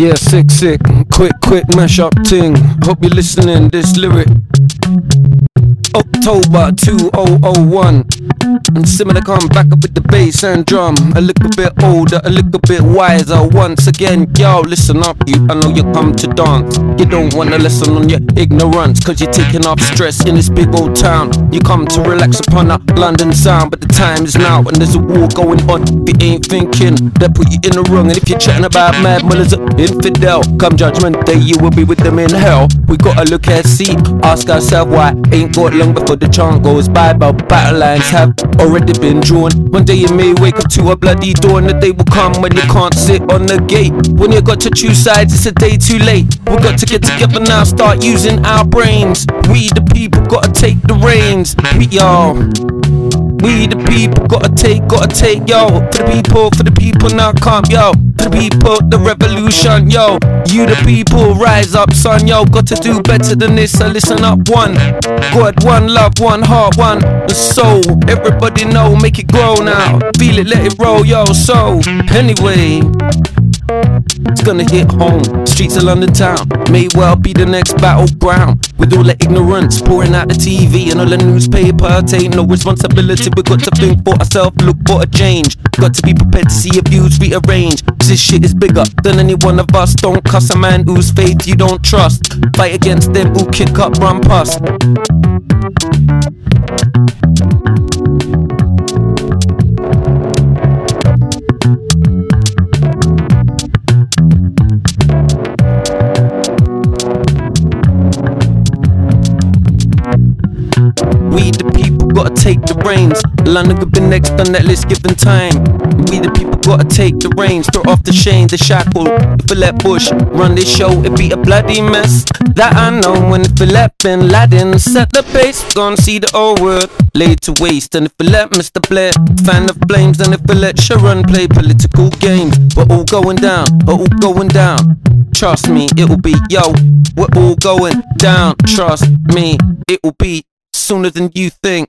Yeah, sick, sick, quick, quick mash up ting. Hope you're listening. This lyric. Oh. October 2001. And similar come back up with the bass and drum. A little bit older, a little bit wiser. Once again, yo, listen up, you. I know you come to dance. You don't wanna listen on your ignorance, cause you're taking off stress in this big old town. You come to relax upon a London sound, but the time is now, and there's a war going on. If you ain't thinking, they put you in the wrong. And if you're chatting about mad mullahs, infidel, come judgment day, you will be with them in hell. We gotta look at see, ask ourselves why ain't got long before the chant goes by. But battle lines have already been drawn. One day you may wake up to a bloody dawn. The day will come when you can't sit on the gate. When you got to choose sides, it's a day too late. We got to get together now, start using our brains. We the people gotta take the reins. We y'all. We the people gotta take, gotta take, yo. For the people, for the people now come, yo. The people, the revolution, yo. You the people, rise up, son, yo. Got to do better than this, so listen up, one. God, one love, one heart, one. The soul, everybody know, make it grow now. Feel it, let it roll, yo. So, anyway. It's gonna hit home, streets of London town. May well be the next battleground. With all the ignorance pouring out the TV and all the newspaper Take no responsibility, we got to think for ourselves, look for a change. Got to be prepared to see your views rearranged. This shit is bigger than any one of us. Don't cuss a man whose faith you don't trust. Fight against them who kick up, run past gotta take the reins. London could be next on that list given time. We the people gotta take the reins. Throw off the chain, the shackle. If we Bush run this show, it be a bloody mess. That I know when if we let Bin Laden set the pace, gonna see the old world laid to waste. And if we Mr. Blair fan of flames, and if we let Sharon play political games, we're all going down, we're all going down. Trust me, it will be yo. We're all going down. Trust me, it will be sooner than you think.